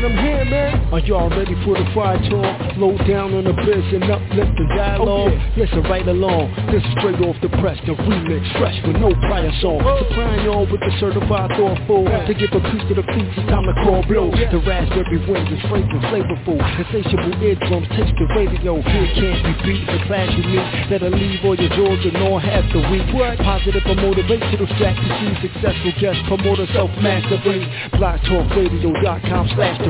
man, I'm here, man. Are y'all ready for the fire talk? Low down on the biz and uplift the dialogue. Oh, yeah. Listen right along. This is straight off the press, the remix, fresh with no prior song. Supplying y'all with the certified thoughtful. To give a piece to the feet, it's time to call blow. The raspberry wind is fragrant, flavorful. Insatiable eardrums taste the radio. Here can't be beat. The class you meet that'll leave all your jaws and all half the week. Positive or motivational strategy. Successful guest promoter self-mastery. BlogTalkRadio.com slash the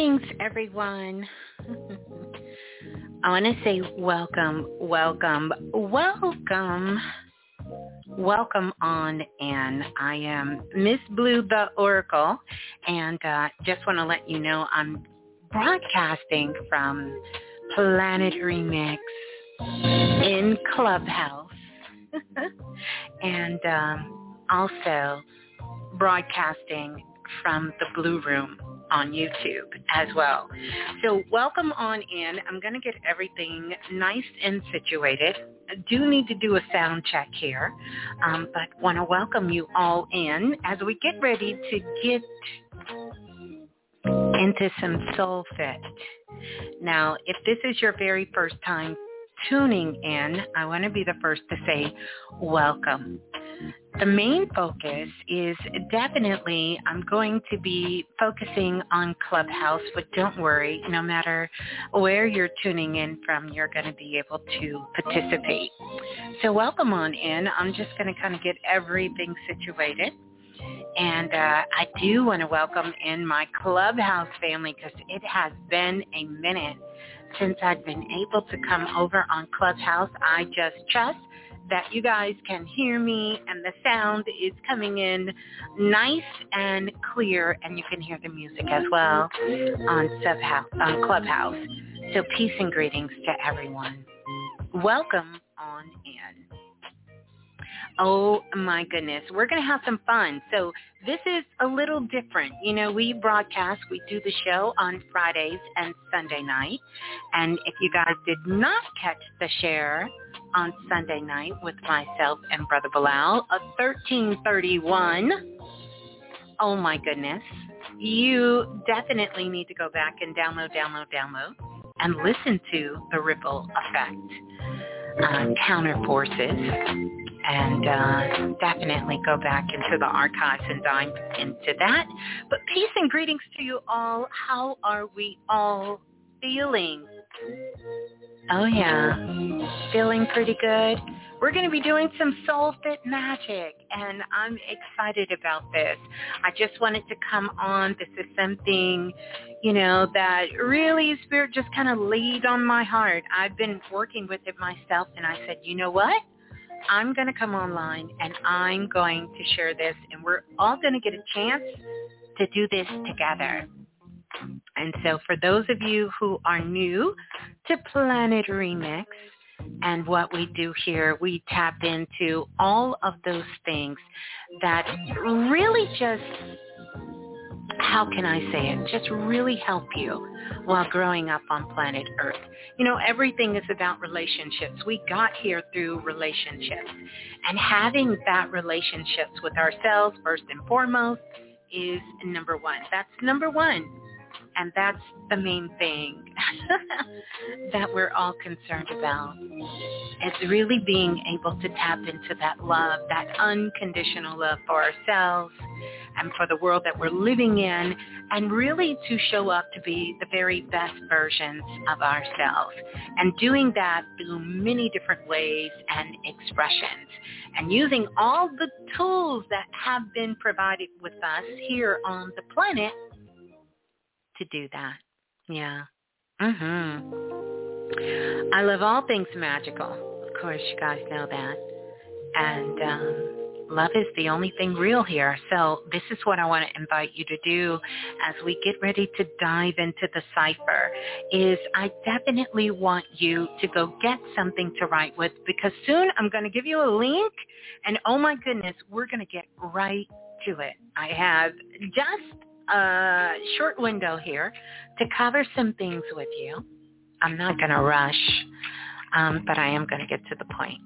Greetings, everyone. I want to say welcome, welcome, welcome, welcome on And I am Miss Blue the Oracle, and uh, just want to let you know I'm broadcasting from Planet Remix in Clubhouse, and um, also broadcasting from the Blue Room on YouTube as well. So welcome on in. I'm going to get everything nice and situated. I do need to do a sound check here, um, but want to welcome you all in as we get ready to get into some soul fit. Now, if this is your very first time tuning in, I want to be the first to say welcome. The main focus is definitely I'm going to be focusing on Clubhouse, but don't worry, no matter where you're tuning in from, you're going to be able to participate. So welcome on in. I'm just going to kind of get everything situated. And uh, I do want to welcome in my Clubhouse family because it has been a minute since I've been able to come over on Clubhouse. I just trust that you guys can hear me and the sound is coming in nice and clear and you can hear the music as well on on Clubhouse. So peace and greetings to everyone. Welcome on in. Oh my goodness. We're going to have some fun. So this is a little different. You know, we broadcast, we do the show on Fridays and Sunday night. And if you guys did not catch the share on Sunday night with myself and Brother Balah, a 1331, oh my goodness, you definitely need to go back and download, download, download, and listen to the ripple effect. Uh, counter forces and uh, definitely go back into the archives and dive into that. But peace and greetings to you all. How are we all feeling? Oh yeah, feeling pretty good. We're going to be doing some soul fit magic and I'm excited about this. I just wanted to come on. This is something, you know, that really Spirit just kind of laid on my heart. I've been working with it myself and I said, you know what? I'm going to come online and I'm going to share this and we're all going to get a chance to do this together. And so for those of you who are new to Planet Remix and what we do here, we tap into all of those things that really just how can I say it, just really help you while growing up on planet Earth. You know, everything is about relationships. We got here through relationships. And having that relationships with ourselves first and foremost is number one. That's number one. And that's the main thing that we're all concerned about. It's really being able to tap into that love, that unconditional love for ourselves and for the world that we're living in and really to show up to be the very best versions of ourselves and doing that through many different ways and expressions and using all the tools that have been provided with us here on the planet to do that. Yeah. Mhm. I love all things magical. Of course, you guys know that. And um love is the only thing real here. So this is what I want to invite you to do as we get ready to dive into the cipher is I definitely want you to go get something to write with because soon I'm going to give you a link and oh my goodness, we're going to get right to it. I have just a short window here to cover some things with you. I'm not going to rush um, but I am going to get to the point.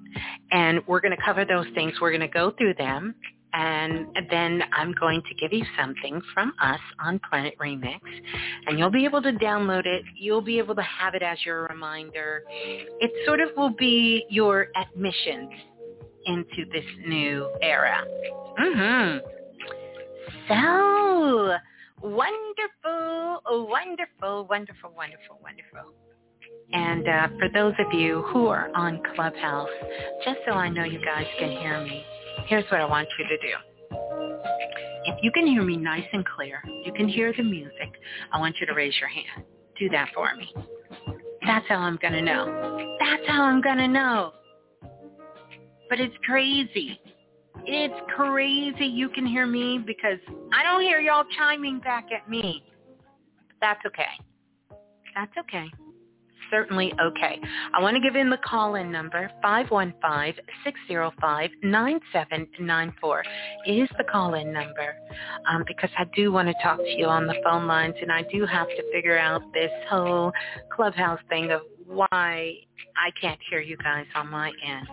And we're going to cover those things. We're going to go through them. And then I'm going to give you something from us on Planet Remix. And you'll be able to download it. You'll be able to have it as your reminder. It sort of will be your admission into this new era. Mm-hmm. So wonderful, wonderful, wonderful, wonderful, wonderful. And uh, for those of you who are on Clubhouse, just so I know you guys can hear me, here's what I want you to do. If you can hear me nice and clear, you can hear the music, I want you to raise your hand. Do that for me. That's how I'm going to know. That's how I'm going to know. But it's crazy. It's crazy you can hear me because I don't hear y'all chiming back at me. That's okay. That's okay certainly okay. I want to give in the call-in number, 515-605-9794 is the call-in number um, because I do want to talk to you on the phone lines and I do have to figure out this whole clubhouse thing of why I can't hear you guys on my end.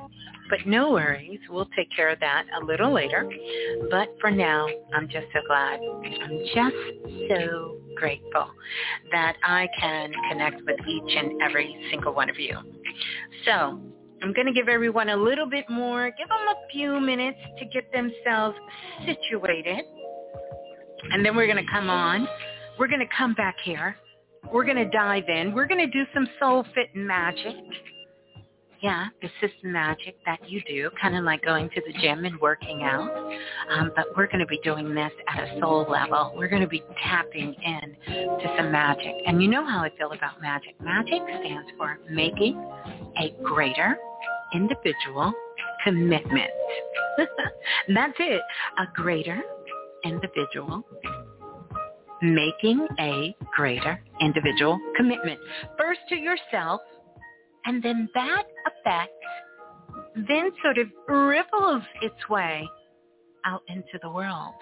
But no worries. We'll take care of that a little later. But for now, I'm just so glad. I'm just so grateful that I can connect with each and every single one of you. So I'm going to give everyone a little bit more, give them a few minutes to get themselves situated. And then we're going to come on. We're going to come back here. We're going to dive in. We're going to do some soul fit magic. Yeah, this is magic that you do, kind of like going to the gym and working out. Um, but we're going to be doing this at a soul level. We're going to be tapping in to some magic. And you know how I feel about magic. Magic stands for making a greater individual commitment. That's it. A greater individual making a greater individual commitment. First to yourself and then that affects then sort of ripples its way out into the world.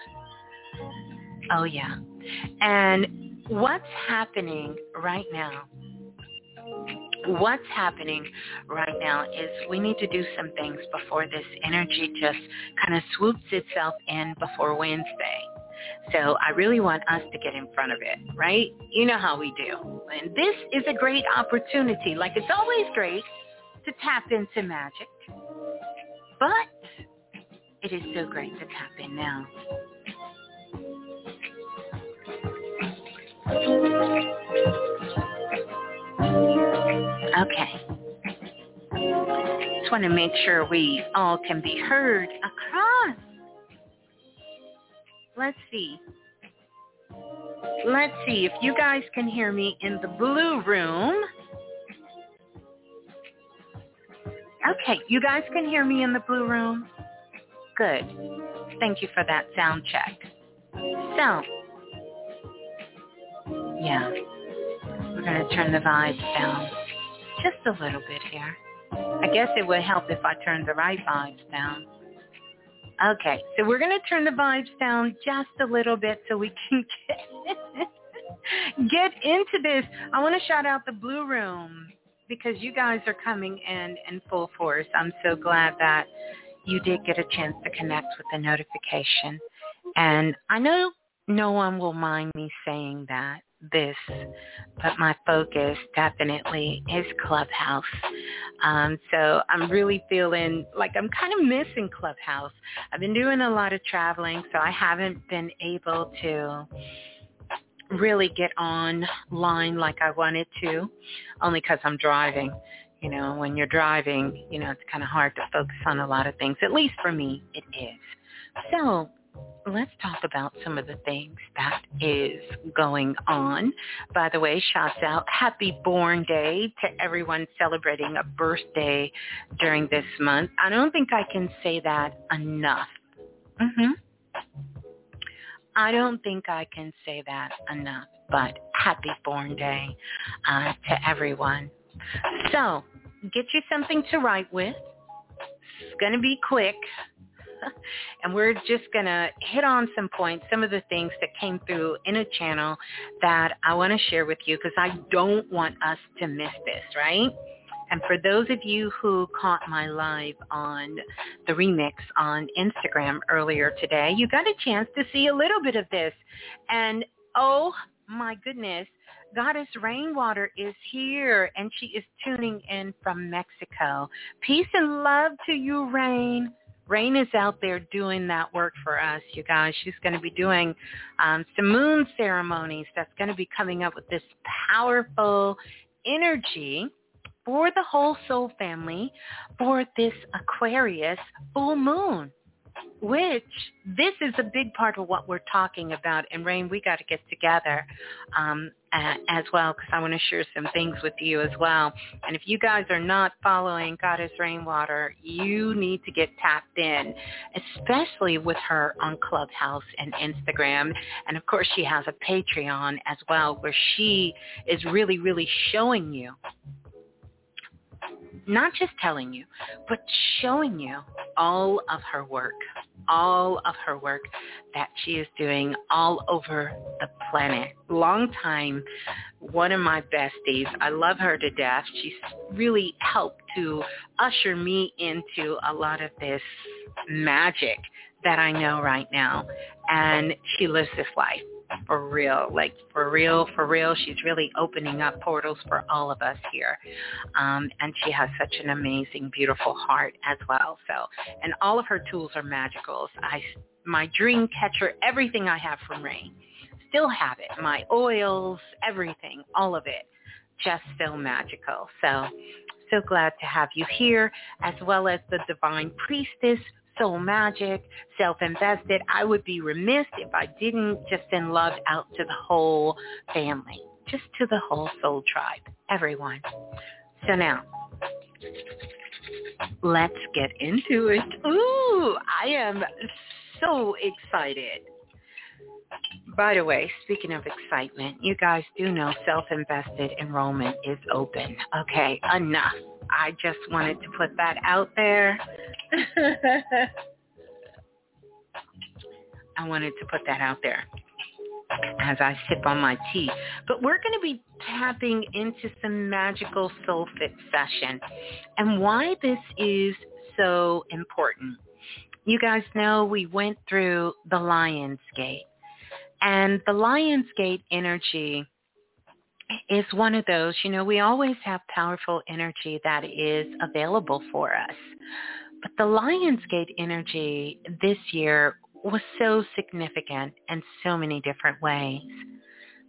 Oh yeah. And what's happening right now, what's happening right now is we need to do some things before this energy just kind of swoops itself in before Wednesday. So I really want us to get in front of it, right? You know how we do. And this is a great opportunity. Like it's always great to tap into magic. But it is so great to tap in now. Okay. Just want to make sure we all can be heard across Let's see. Let's see if you guys can hear me in the blue room. Okay, you guys can hear me in the blue room? Good. Thank you for that sound check. So, yeah, we're going to turn the vibes down just a little bit here. I guess it would help if I turned the right vibes down. Okay, so we're going to turn the vibes down just a little bit so we can get, get into this. I want to shout out the Blue Room because you guys are coming in in full force. I'm so glad that you did get a chance to connect with the notification. And I know no one will mind me saying that this, but my focus definitely is Clubhouse. Um, so I'm really feeling like I'm kind of missing Clubhouse. I've been doing a lot of traveling, so I haven't been able to really get online like I wanted to, only because I'm driving. You know, when you're driving, you know, it's kind of hard to focus on a lot of things. At least for me, it is. So let's talk about some of the things that is going on. By the way, shouts out happy born day to everyone celebrating a birthday during this month. I don't think I can say that enough. Mhm. I don't think I can say that enough, but happy born day uh, to everyone. So, get you something to write with. It's going to be quick. and we're just going to hit on some points, some of the things that came through in a channel that I want to share with you because I don't want us to miss this, right? And for those of you who caught my live on the remix on Instagram earlier today, you got a chance to see a little bit of this. And oh my goodness, Goddess Rainwater is here and she is tuning in from Mexico. Peace and love to you, Rain. Rain is out there doing that work for us, you guys. She's going to be doing um, some moon ceremonies that's going to be coming up with this powerful energy for the whole soul family for this Aquarius full moon which this is a big part of what we're talking about. And Rain, we got to get together um, as well because I want to share some things with you as well. And if you guys are not following Goddess Rainwater, you need to get tapped in, especially with her on Clubhouse and Instagram. And of course, she has a Patreon as well where she is really, really showing you not just telling you, but showing you all of her work, all of her work that she is doing all over the planet. Long time, one of my besties. I love her to death. She's really helped to usher me into a lot of this magic that I know right now. And she lives this life for real, like for real, for real. She's really opening up portals for all of us here. Um, and she has such an amazing, beautiful heart as well. So, and all of her tools are magicals. I, my dream catcher, everything I have from Rain, still have it. My oils, everything, all of it, just so magical. So, so glad to have you here, as well as the divine priestess soul magic, self-invested. I would be remiss if I didn't just send love out to the whole family, just to the whole soul tribe, everyone. So now, let's get into it. Ooh, I am so excited. By the way, speaking of excitement, you guys do know self-invested enrollment is open. Okay, enough. I just wanted to put that out there. I wanted to put that out there as I sip on my tea. But we're going to be tapping into some magical soul fit session and why this is so important. You guys know we went through the Lion's Gate and the Lion's Gate energy is one of those, you know, we always have powerful energy that is available for us. But the Lionsgate energy this year was so significant in so many different ways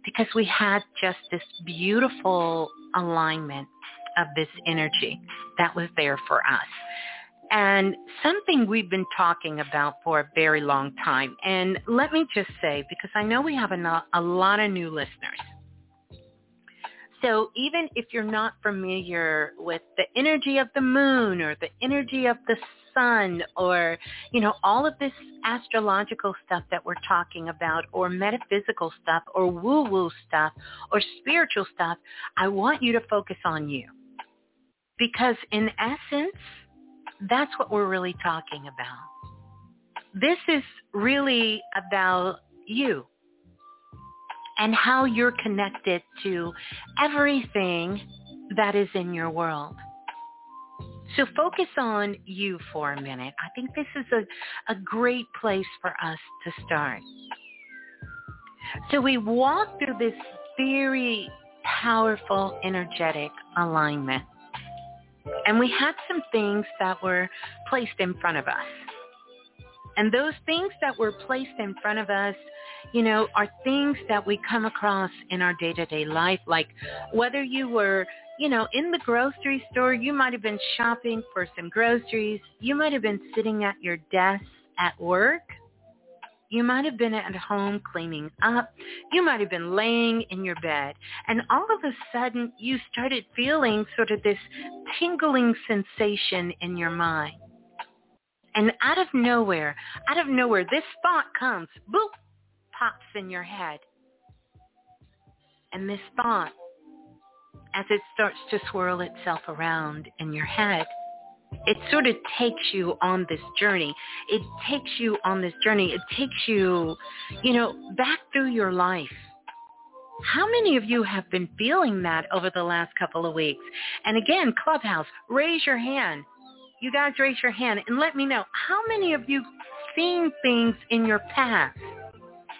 because we had just this beautiful alignment of this energy that was there for us. And something we've been talking about for a very long time. And let me just say, because I know we have a, lot of new listeners, so even if you're not familiar with the energy of the moon or the energy of the sun or, you know, all of this astrological stuff that we're talking about or metaphysical stuff or woo-woo stuff or spiritual stuff, I want you to focus on you. Because in essence, that's what we're really talking about. This is really about you and how you're connected to everything that is in your world. So focus on you for a minute. I think this is a, a great place for us to start. So we walk through this very powerful energetic alignment. And we had some things that were placed in front of us. And those things that were placed in front of us you know, are things that we come across in our day-to-day life, like whether you were, you know, in the grocery store, you might have been shopping for some groceries, you might have been sitting at your desk at work, You might have been at home cleaning up. You might have been laying in your bed. And all of a sudden, you started feeling sort of this tingling sensation in your mind. And out of nowhere, out of nowhere, this thought comes, boop, pops in your head. And this thought, as it starts to swirl itself around in your head, it sort of takes you on this journey. It takes you on this journey. It takes you, you know, back through your life. How many of you have been feeling that over the last couple of weeks? And again, Clubhouse, raise your hand. You guys raise your hand and let me know how many of you seen things in your past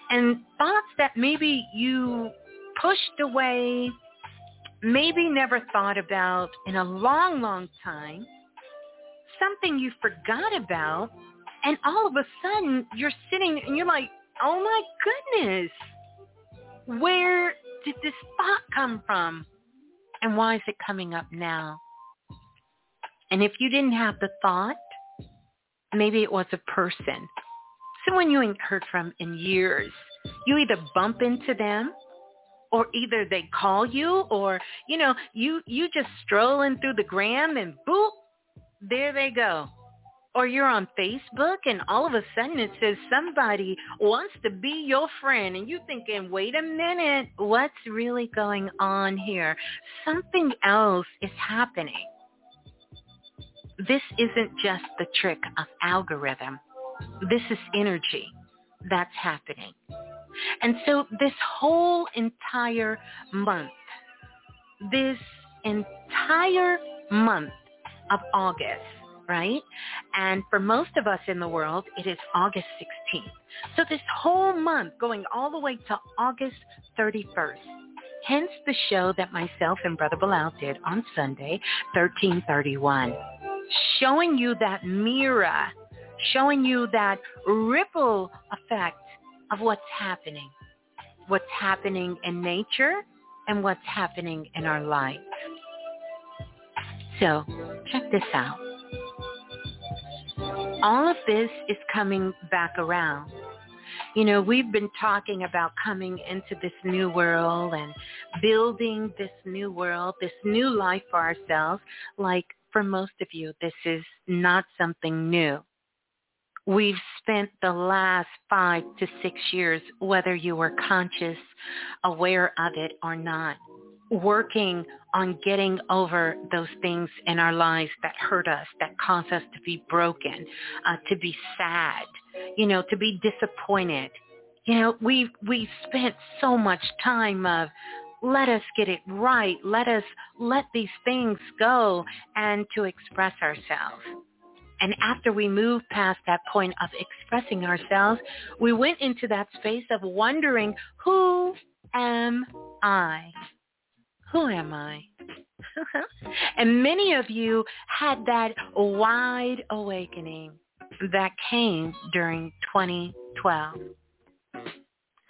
and thoughts that maybe you pushed away, maybe never thought about in a long, long time something you forgot about, and all of a sudden you're sitting and you're like, oh my goodness, where did this thought come from? And why is it coming up now? And if you didn't have the thought, maybe it was a person, someone you ain't heard from in years. You either bump into them or either they call you or, you know, you, you just strolling through the gram and boop, there they go. Or you're on Facebook and all of a sudden it says somebody wants to be your friend and you're thinking, wait a minute, what's really going on here? Something else is happening. This isn't just the trick of algorithm. This is energy that's happening. And so this whole entire month, this entire month of August, right? And for most of us in the world, it is August 16th. So this whole month going all the way to August 31st. Hence the show that myself and Brother Balah did on Sunday, 1331. Showing you that mirror, showing you that ripple effect of what's happening. What's happening in nature and what's happening in our life. So check this out. All of this is coming back around. You know, we've been talking about coming into this new world and building this new world, this new life for ourselves. Like for most of you, this is not something new. We've spent the last five to six years, whether you were conscious, aware of it or not, working on getting over those things in our lives that hurt us, that cause us to be broken, uh, to be sad, you know, to be disappointed. You know, we we spent so much time of let us get it right, let us let these things go and to express ourselves. And after we moved past that point of expressing ourselves, we went into that space of wondering, who am I? who am I? and many of you had that wide awakening that came during 2012.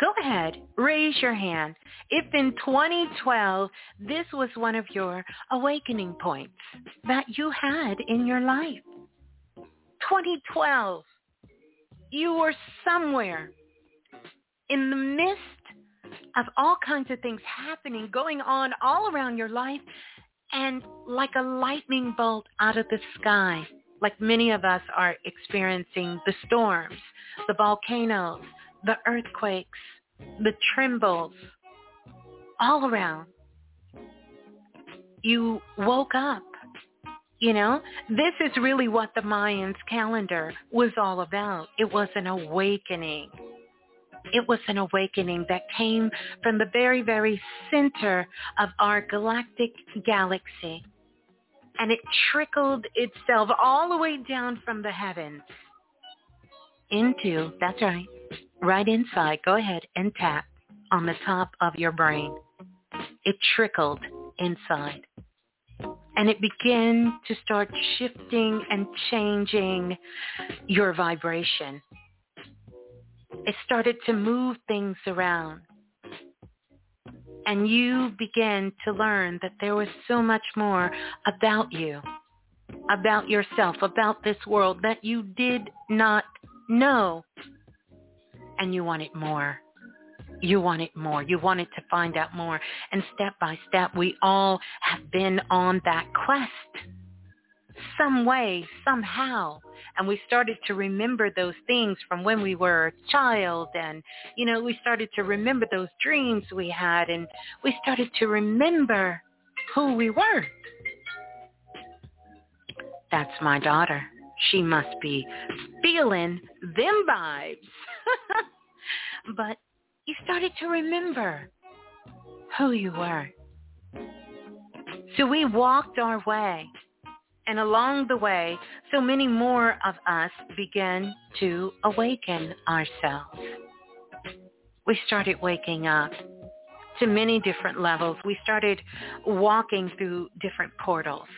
Go ahead, raise your hand. If in 2012 this was one of your awakening points that you had in your life. 2012, you were somewhere in the midst of all kinds of things happening, going on all around your life, and like a lightning bolt out of the sky, like many of us are experiencing the storms, the volcanoes, the earthquakes, the trembles, all around. You woke up. You know, this is really what the Mayans calendar was all about. It was an awakening it was an awakening that came from the very, very center of our galactic galaxy. And it trickled itself all the way down from the heavens into, that's right, right inside. Go ahead and tap on the top of your brain. It trickled inside. And it began to start shifting and changing your vibration. It started to move things around. And you began to learn that there was so much more about you, about yourself, about this world that you did not know. And you want it more. You want it more. You want it to find out more. And step by step, we all have been on that quest some way, somehow. And we started to remember those things from when we were a child. And, you know, we started to remember those dreams we had. And we started to remember who we were. That's my daughter. She must be feeling them vibes. but you started to remember who you were. So we walked our way. And along the way, so many more of us began to awaken ourselves. We started waking up to many different levels. We started walking through different portals.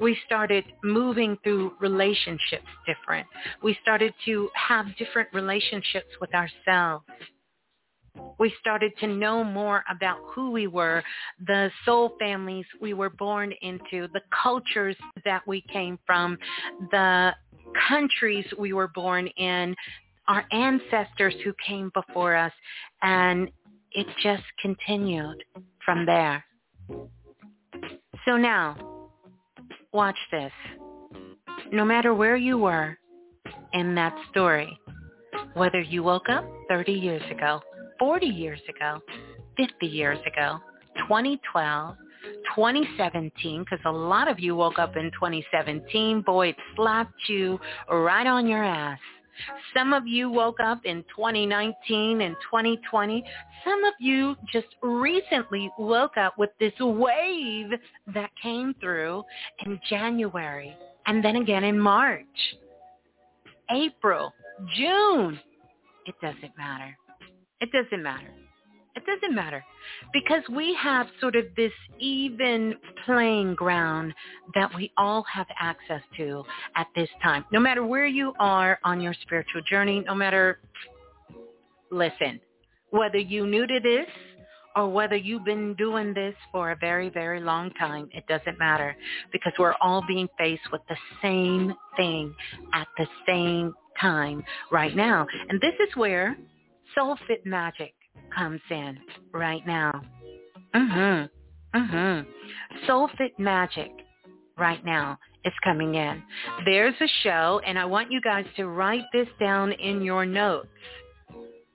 We started moving through relationships different. We started to have different relationships with ourselves. We started to know more about who we were, the soul families we were born into, the cultures that we came from, the countries we were born in, our ancestors who came before us, and it just continued from there. So now, watch this. No matter where you were in that story, whether you woke up 30 years ago, 40 years ago, 50 years ago, 2012, 2017, because a lot of you woke up in 2017. Boy, it slapped you right on your ass. Some of you woke up in 2019 and 2020. Some of you just recently woke up with this wave that came through in January and then again in March, April, June. It doesn't matter. It doesn't matter. It doesn't matter because we have sort of this even playing ground that we all have access to at this time. No matter where you are on your spiritual journey, no matter, listen, whether you new to this or whether you've been doing this for a very, very long time, it doesn't matter because we're all being faced with the same thing at the same time right now. And this is where Soul Fit Magic comes in right now. Mhm. Mhm. Soul Fit Magic right now is coming in. There's a show and I want you guys to write this down in your notes.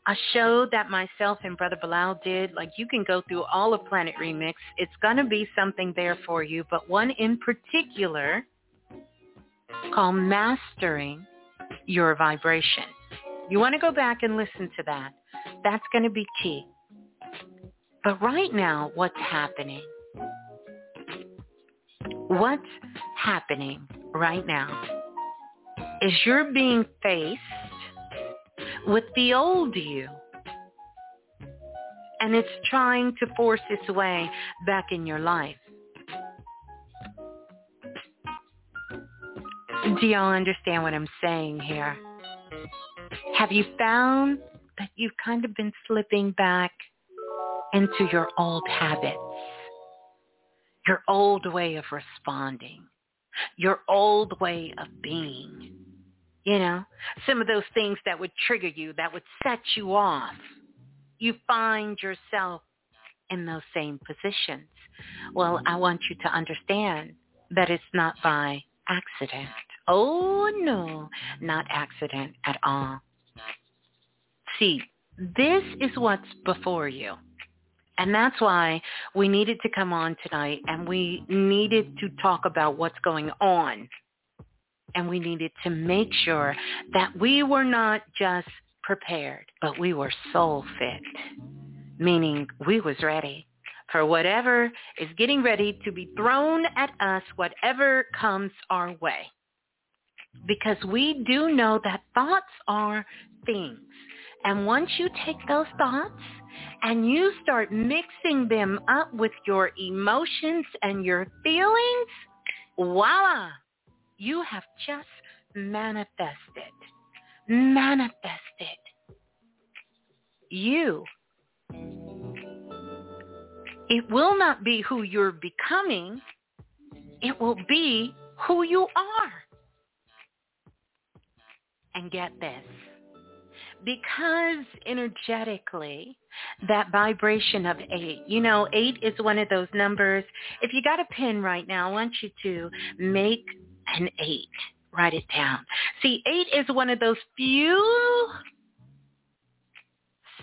A show that myself and Brother Balah did, like you can go through all of Planet Remix. It's going to be something there for you, but one in particular called Mastering Your Vibration. You want to go back and listen to that. That's going to be key. But right now, what's happening? What's happening right now is you're being faced with the old you. And it's trying to force its way back in your life. Do y'all understand what I'm saying here? Have you found that you've kind of been slipping back into your old habits, your old way of responding, your old way of being? You know, some of those things that would trigger you, that would set you off. You find yourself in those same positions. Well, I want you to understand that it's not by accident. Oh no, not accident at all. See, this is what's before you. And that's why we needed to come on tonight and we needed to talk about what's going on. And we needed to make sure that we were not just prepared, but we were soul fit, meaning we was ready for whatever is getting ready to be thrown at us, whatever comes our way. Because we do know that thoughts are things. And once you take those thoughts and you start mixing them up with your emotions and your feelings, voila, you have just manifested. Manifested. You. It will not be who you're becoming. It will be who you are. And get this because energetically that vibration of eight, you know, eight is one of those numbers. If you got a pen right now, I want you to make an eight. Write it down. See, eight is one of those few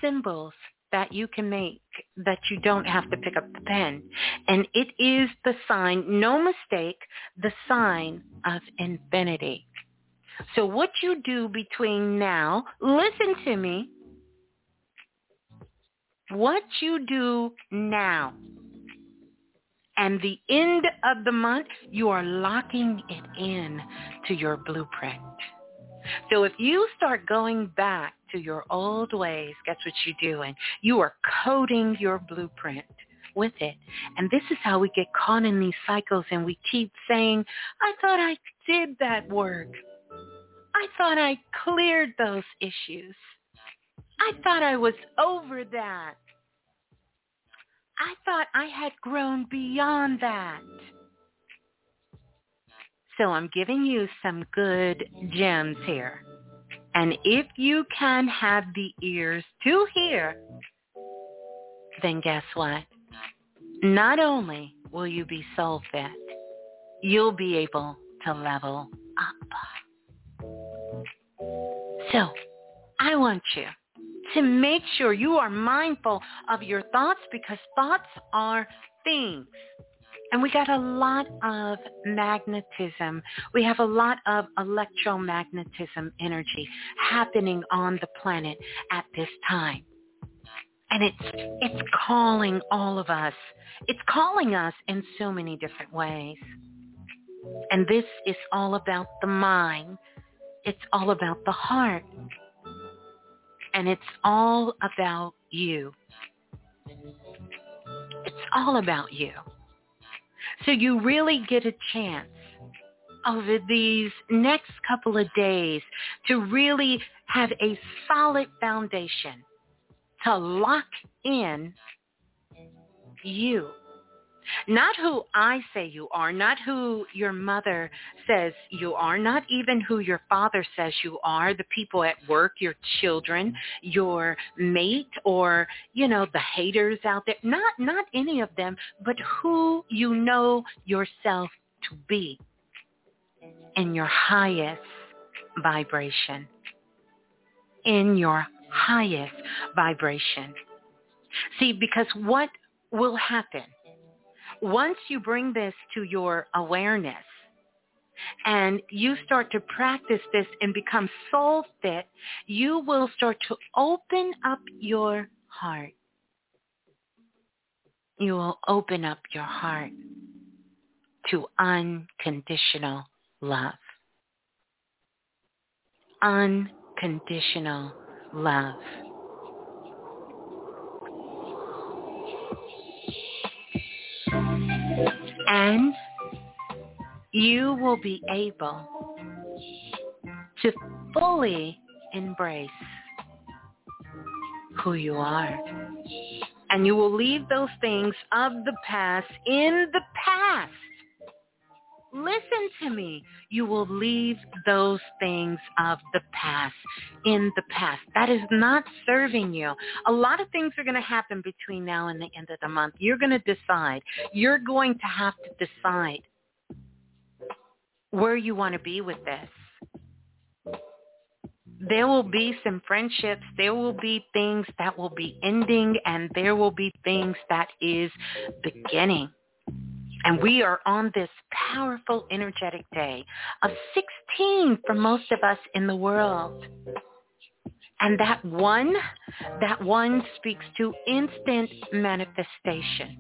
symbols that you can make that you don't have to pick up the pen. And it is the sign, no mistake, the sign of infinity. So what you do between now, listen to me, what you do now and the end of the month, you are locking it in to your blueprint. So if you start going back to your old ways, guess what you're doing? You are coding your blueprint with it. And this is how we get caught in these cycles and we keep saying, I thought I did that work. I thought I cleared those issues. I thought I was over that. I thought I had grown beyond that. So I'm giving you some good gems here. And if you can have the ears to hear, then guess what? Not only will you be soul fit, you'll be able to level up. So I want you to make sure you are mindful of your thoughts because thoughts are things. And we got a lot of magnetism. We have a lot of electromagnetism energy happening on the planet at this time. And it's, it's calling all of us. It's calling us in so many different ways. And this is all about the mind. It's all about the heart. And it's all about you. It's all about you. So you really get a chance over these next couple of days to really have a solid foundation to lock in you not who I say you are, not who your mother says you are, not even who your father says you are, the people at work, your children, your mate, or, you know, the haters out there. Not, not any of them, but who you know yourself to be in your highest vibration. In your highest vibration. See, because what will happen once you bring this to your awareness and you start to practice this and become soul fit, you will start to open up your heart. You will open up your heart to unconditional love. Unconditional love. And you will be able to fully embrace who you are. And you will leave those things of the past in the past. Listen to me. You will leave those things of the past in the past. That is not serving you. A lot of things are going to happen between now and the end of the month. You're going to decide. You're going to have to decide where you want to be with this. There will be some friendships. There will be things that will be ending and there will be things that is beginning. And we are on this powerful, energetic day of 16 for most of us in the world. And that one, that one speaks to instant manifestation.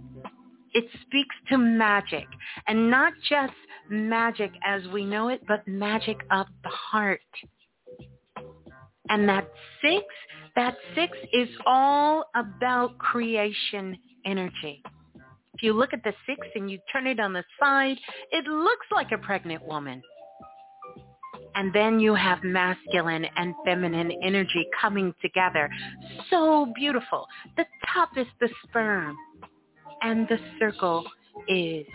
It speaks to magic and not just magic as we know it, but magic of the heart. And that six, that six is all about creation energy you look at the six and you turn it on the side, it looks like a pregnant woman. And then you have masculine and feminine energy coming together. So beautiful. The top is the sperm and the circle is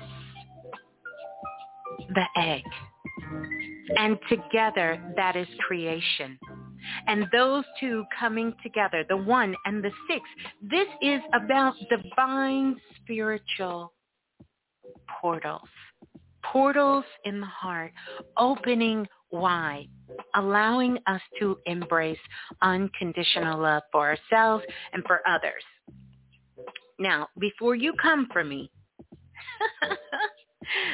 the egg. And together that is creation. and those two coming together, the one and the six. This is about divine spiritual portals. Portals in the heart, opening wide, allowing us to embrace unconditional love for ourselves and for others. Now, before you come for me,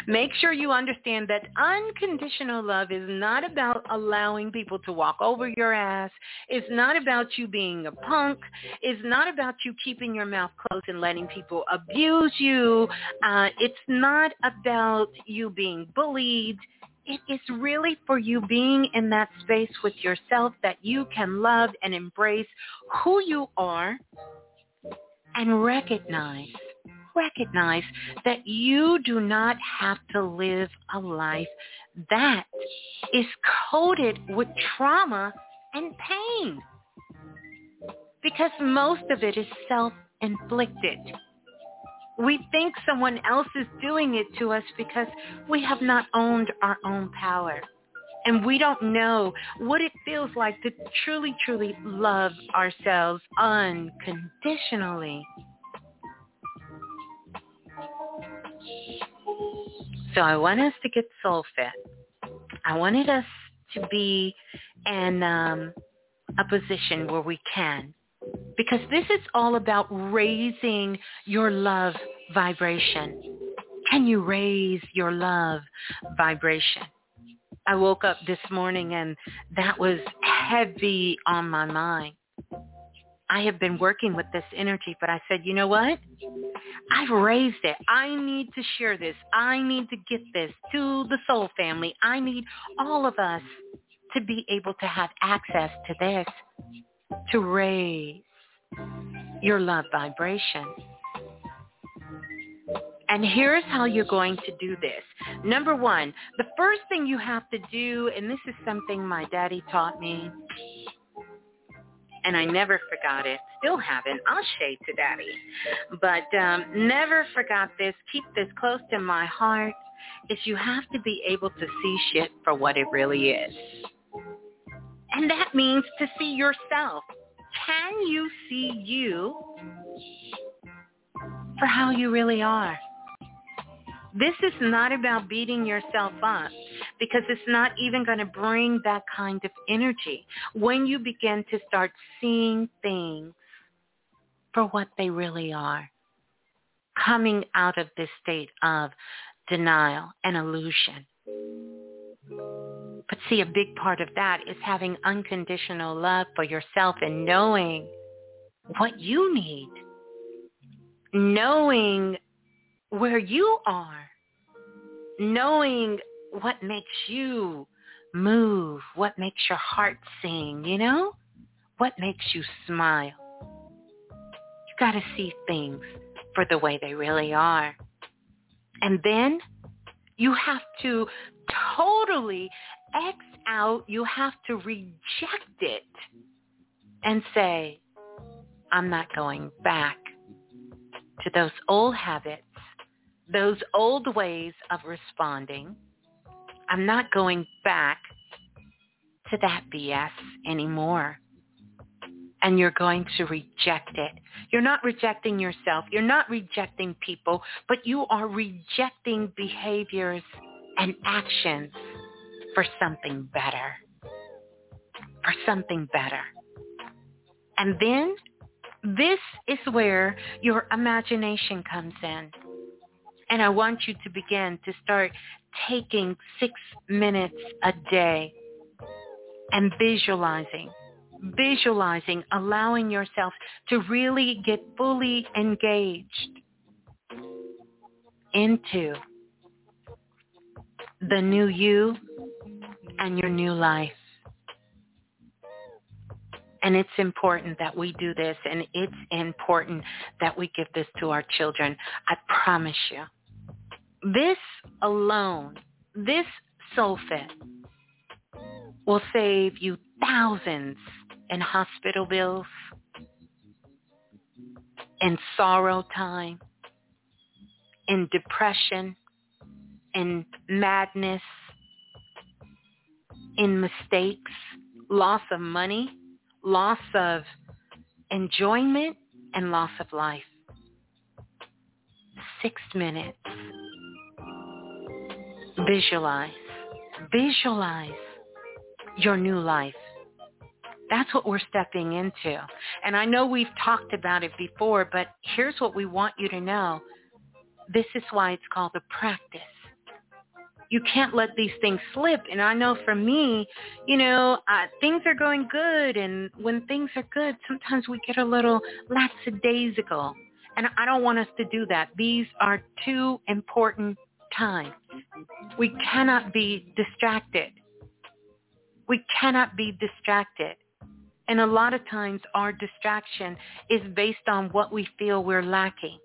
Make sure you understand that unconditional love is not about allowing people to walk over your ass. It's not about you being a punk. It's not about you keeping your mouth closed and letting people abuse you. Uh, it's not about you being bullied. It is really for you being in that space with yourself that you can love and embrace who you are and recognize recognize that you do not have to live a life that is coated with trauma and pain. Because most of it is self-inflicted. We think someone else is doing it to us because we have not owned our own power. And we don't know what it feels like to truly, truly love ourselves unconditionally. So I want us to get soul fit. I wanted us to be in um, a position where we can. Because this is all about raising your love vibration. Can you raise your love vibration? I woke up this morning and that was heavy on my mind. I have been working with this energy, but I said, you know what? I've raised it. I need to share this. I need to get this to the soul family. I need all of us to be able to have access to this, to raise your love vibration. And here's how you're going to do this. Number one, the first thing you have to do, and this is something my daddy taught me, and I never forgot it. Still haven't. I'll shade to daddy. But um, never forgot this. Keep this close to my heart. Is you have to be able to see shit for what it really is. And that means to see yourself. Can you see you for how you really are? This is not about beating yourself up because it's not even going to bring that kind of energy. When you begin to start seeing things for what they really are, coming out of this state of denial and illusion. But see, a big part of that is having unconditional love for yourself and knowing what you need, knowing where you are, knowing what makes you move, what makes your heart sing, you know? What makes you smile? You got to see things for the way they really are. And then you have to totally X out, you have to reject it and say, I'm not going back to those old habits those old ways of responding. I'm not going back to that BS anymore. And you're going to reject it. You're not rejecting yourself. You're not rejecting people, but you are rejecting behaviors and actions for something better. For something better. And then this is where your imagination comes in. And I want you to begin to start taking six minutes a day and visualizing, visualizing, allowing yourself to really get fully engaged into the new you and your new life. And it's important that we do this and it's important that we give this to our children. I promise you. This alone, this Soulfit will save you thousands in hospital bills, in sorrow time, in depression, in madness, in mistakes, loss of money, loss of enjoyment, and loss of life. Six minutes. Visualize. Visualize your new life. That's what we're stepping into. And I know we've talked about it before, but here's what we want you to know. This is why it's called a practice. You can't let these things slip. And I know for me, you know, uh, things are going good. And when things are good, sometimes we get a little lackadaisical. And I don't want us to do that. These are two important times. We cannot be distracted. We cannot be distracted. And a lot of times our distraction is based on what we feel we're lacking.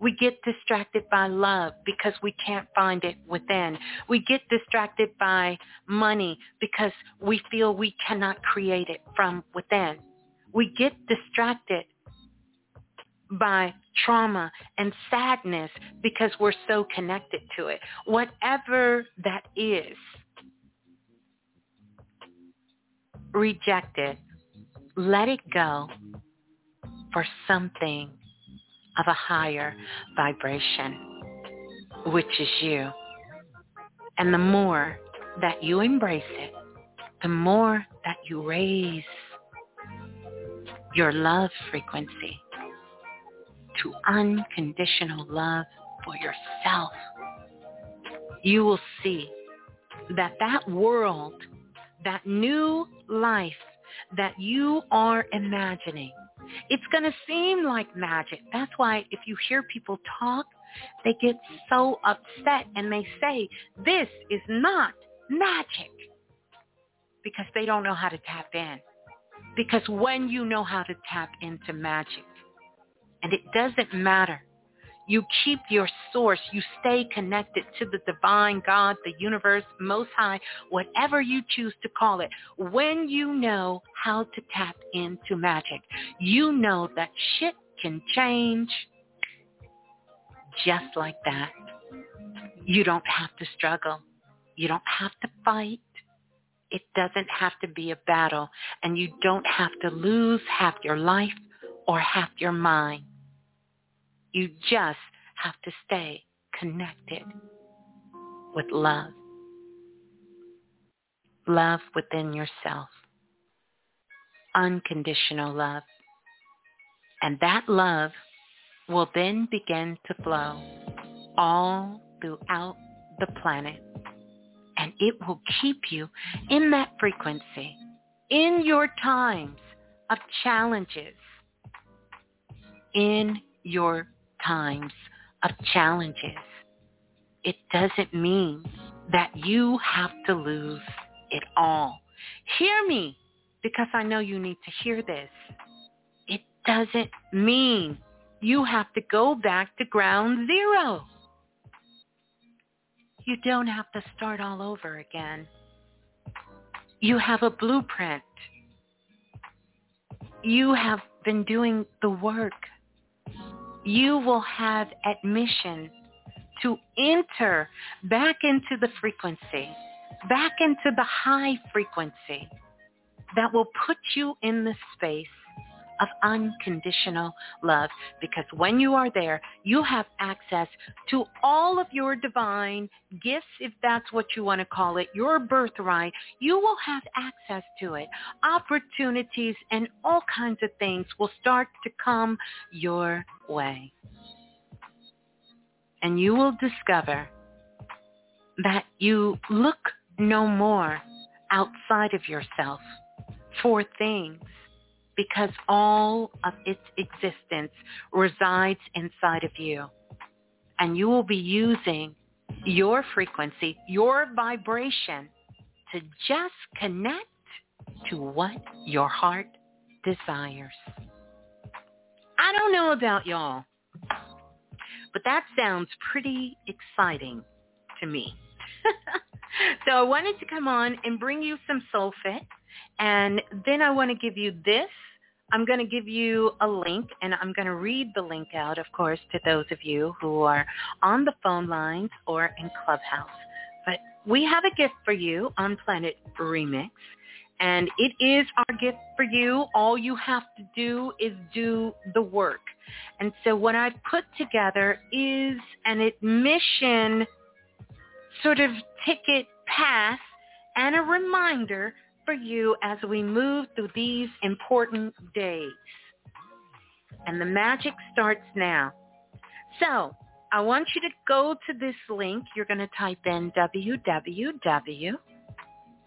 We get distracted by love because we can't find it within. We get distracted by money because we feel we cannot create it from within. We get distracted by trauma and sadness because we're so connected to it. Whatever that is, reject it. Let it go for something of a higher vibration, which is you. And the more that you embrace it, the more that you raise your love frequency to unconditional love for yourself, you will see that that world, that new life that you are imagining it's going to seem like magic. That's why if you hear people talk, they get so upset and they say, this is not magic because they don't know how to tap in. Because when you know how to tap into magic, and it doesn't matter you keep your source. You stay connected to the divine God, the universe, most high, whatever you choose to call it. When you know how to tap into magic, you know that shit can change just like that. You don't have to struggle. You don't have to fight. It doesn't have to be a battle. And you don't have to lose half your life or half your mind you just have to stay connected with love. Love within yourself. Unconditional love. And that love will then begin to flow all throughout the planet. And it will keep you in that frequency, in your times of challenges, in your times of challenges, it doesn't mean that you have to lose it all. Hear me because I know you need to hear this. It doesn't mean you have to go back to ground zero. You don't have to start all over again. You have a blueprint. You have been doing the work you will have admission to enter back into the frequency, back into the high frequency that will put you in the space of unconditional love because when you are there, you have access to all of your divine gifts, if that's what you want to call it, your birthright. You will have access to it. Opportunities and all kinds of things will start to come your way. And you will discover that you look no more outside of yourself for things because all of its existence resides inside of you. And you will be using your frequency, your vibration to just connect to what your heart desires. I don't know about y'all, but that sounds pretty exciting to me. so I wanted to come on and bring you some soul fit and then I want to give you this. I'm going to give you a link, and I'm going to read the link out, of course, to those of you who are on the phone lines or in Clubhouse. But we have a gift for you on Planet Remix, And it is our gift for you. All you have to do is do the work. And so what I've put together is an admission sort of ticket pass and a reminder for you as we move through these important days. And the magic starts now. So I want you to go to this link. You're going to type in www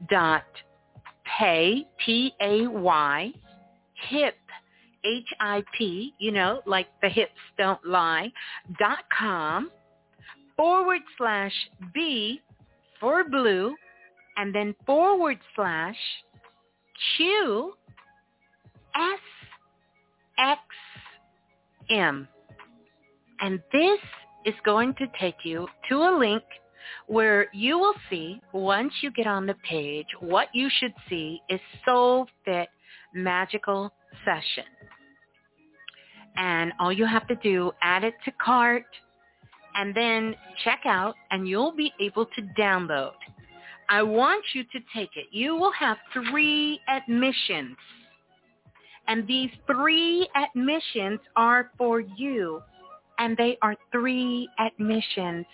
dot pay, P-A-Y, hip, H-I-P, you know, like the hips don't lie, dot com, forward slash B for blue, and then forward slash Q S X M. And this is going to take you to a link where you will see once you get on the page, what you should see is Soul Fit Magical Session. And all you have to do, add it to cart and then check out and you'll be able to download. I want you to take it. You will have three admissions. And these three admissions are for you. And they are three admissions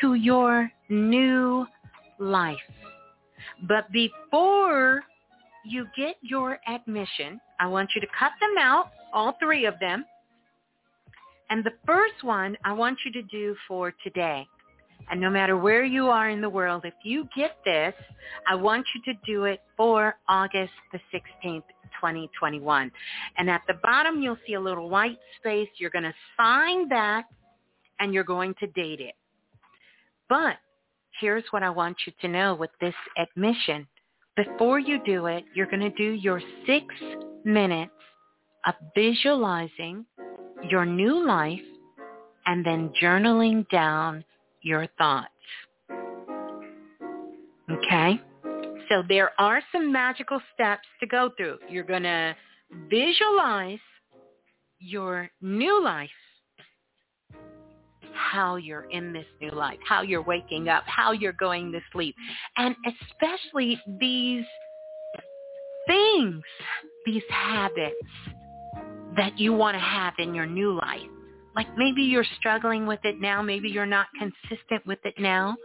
to your new life. But before you get your admission, I want you to cut them out, all three of them. And the first one I want you to do for today. And no matter where you are in the world, if you get this, I want you to do it for August the 16th, 2021. And at the bottom, you'll see a little white space. You're going to sign that and you're going to date it. But here's what I want you to know with this admission. Before you do it, you're going to do your six minutes of visualizing your new life and then journaling down your thoughts. Okay? So there are some magical steps to go through. You're going to visualize your new life how you're in this new life, how you're waking up, how you're going to sleep, and especially these things, these habits that you want to have in your new life. Like maybe you're struggling with it now, maybe you're not consistent with it now,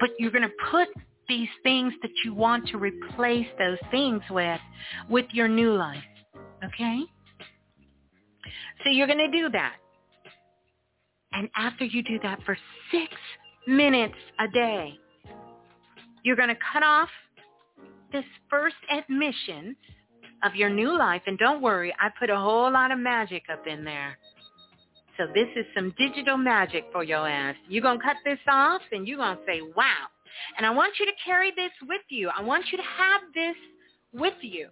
but you're going to put these things that you want to replace those things with, with your new life. Okay? So you're going to do that. And after you do that for six minutes a day, you're going to cut off this first admission of your new life. And don't worry, I put a whole lot of magic up in there. So this is some digital magic for your ass. You're going to cut this off and you're going to say, wow. And I want you to carry this with you. I want you to have this with you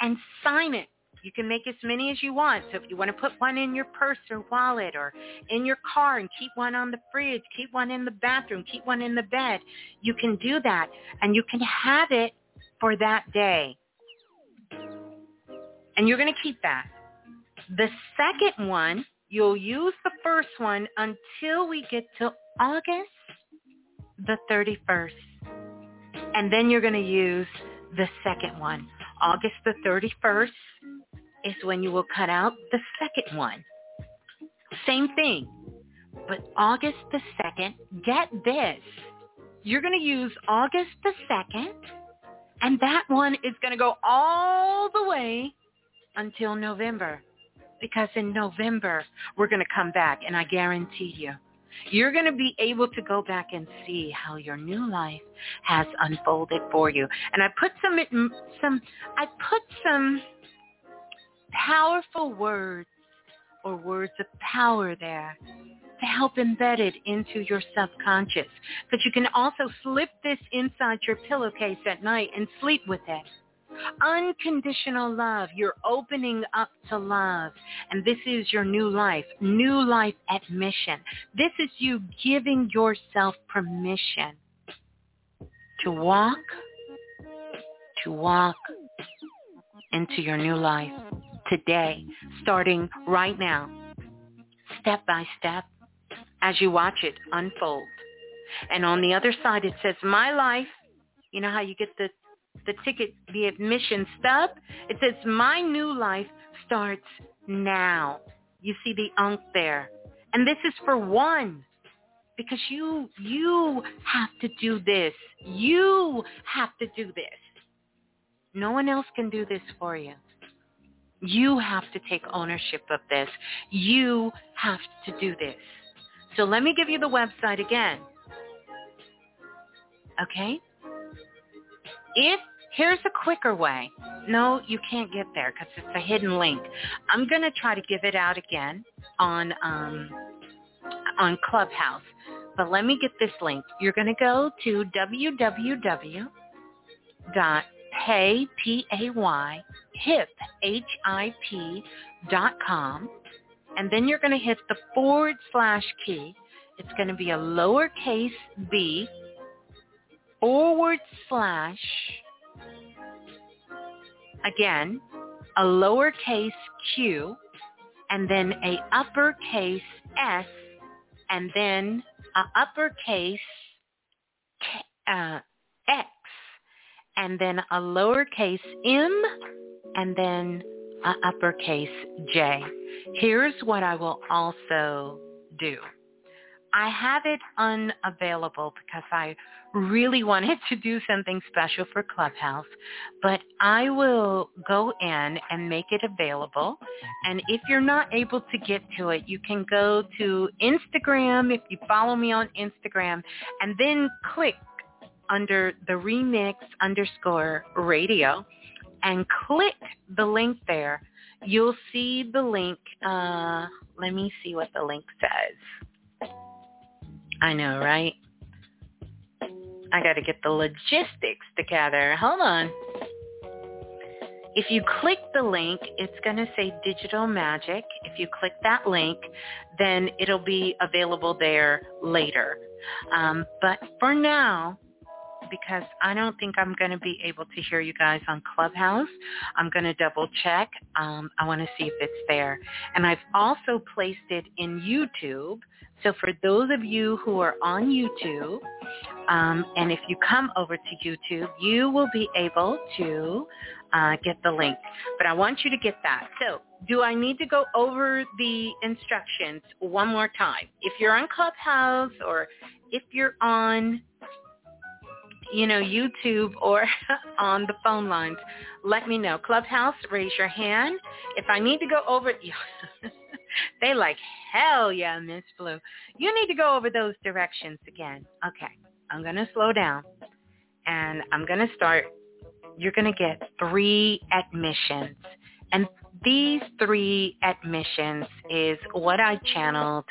and sign it you can make as many as you want. So if you want to put one in your purse or wallet or in your car and keep one on the fridge, keep one in the bathroom, keep one in the bed, you can do that. And you can have it for that day. And you're going to keep that. The second one, you'll use the first one until we get to August the 31st. And then you're going to use the second one. August the 31st is when you will cut out the second one. Same thing. But August the 2nd, get this. You're going to use August the 2nd, and that one is going to go all the way until November. Because in November, we're going to come back, and I guarantee you, you're going to be able to go back and see how your new life has unfolded for you. And I put some, some, I put some powerful words or words of power there to help embed it into your subconscious. But you can also slip this inside your pillowcase at night and sleep with it. Unconditional love. You're opening up to love. And this is your new life. New life admission. This is you giving yourself permission to walk, to walk into your new life today, starting right now, step by step, as you watch it unfold. And on the other side, it says, my life, you know how you get the the ticket, the admission stub, it says my new life starts now. You see the unk there. And this is for one because you you have to do this. You have to do this. No one else can do this for you. You have to take ownership of this. You have to do this. So let me give you the website again. Okay? If here's a quicker way. No, you can't get there because it's a hidden link. I'm going to try to give it out again on um, on Clubhouse. But let me get this link. You're going to go to www.pay, P-A-Y, hip, H-I-P, dot com. And then you're going to hit the forward slash key. It's going to be a lowercase b forward slash, again, a lowercase q, and then a uppercase s, and then a uppercase uh, X and then a lowercase m and then a uppercase J. Here's what I will also do. I have it unavailable because I really wanted to do something special for Clubhouse, but I will go in and make it available. And if you're not able to get to it, you can go to Instagram if you follow me on Instagram and then click under the remix underscore radio and click the link there. You'll see the link. Uh, let me see what the link says. I know, right? I got to get the logistics together. Hold on. If you click the link, it's going to say Digital Magic. If you click that link, then it'll be available there later. Um, but for now, because I don't think I'm going to be able to hear you guys on Clubhouse. I'm going to double check. Um, I want to see if it's there. And I've also placed it in YouTube so for those of you who are on YouTube, um, and if you come over to YouTube, you will be able to uh, get the link. But I want you to get that. So do I need to go over the instructions one more time? If you're on Clubhouse or if you're on, you know, YouTube or on the phone lines, let me know. Clubhouse, raise your hand. If I need to go over, they like, hell yeah, Miss Blue. You need to go over those directions again. Okay, I'm going to slow down and I'm going to start. You're going to get three admissions. And these three admissions is what I channeled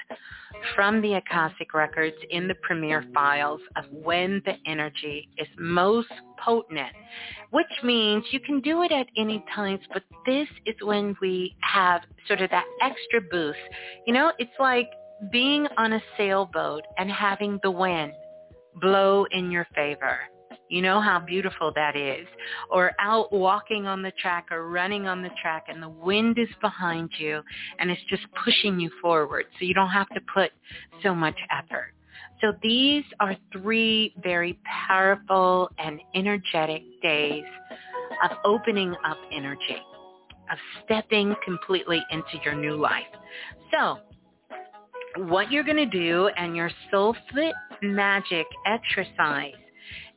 from the Akashic records in the Premier files of when the energy is most potent, which means you can do it at any times, but this is when we have sort of that extra boost. You know, it's like being on a sailboat and having the wind blow in your favor. You know how beautiful that is. Or out walking on the track or running on the track and the wind is behind you and it's just pushing you forward so you don't have to put so much effort. So these are three very powerful and energetic days of opening up energy, of stepping completely into your new life. So what you're going to do and your soul fit magic exercise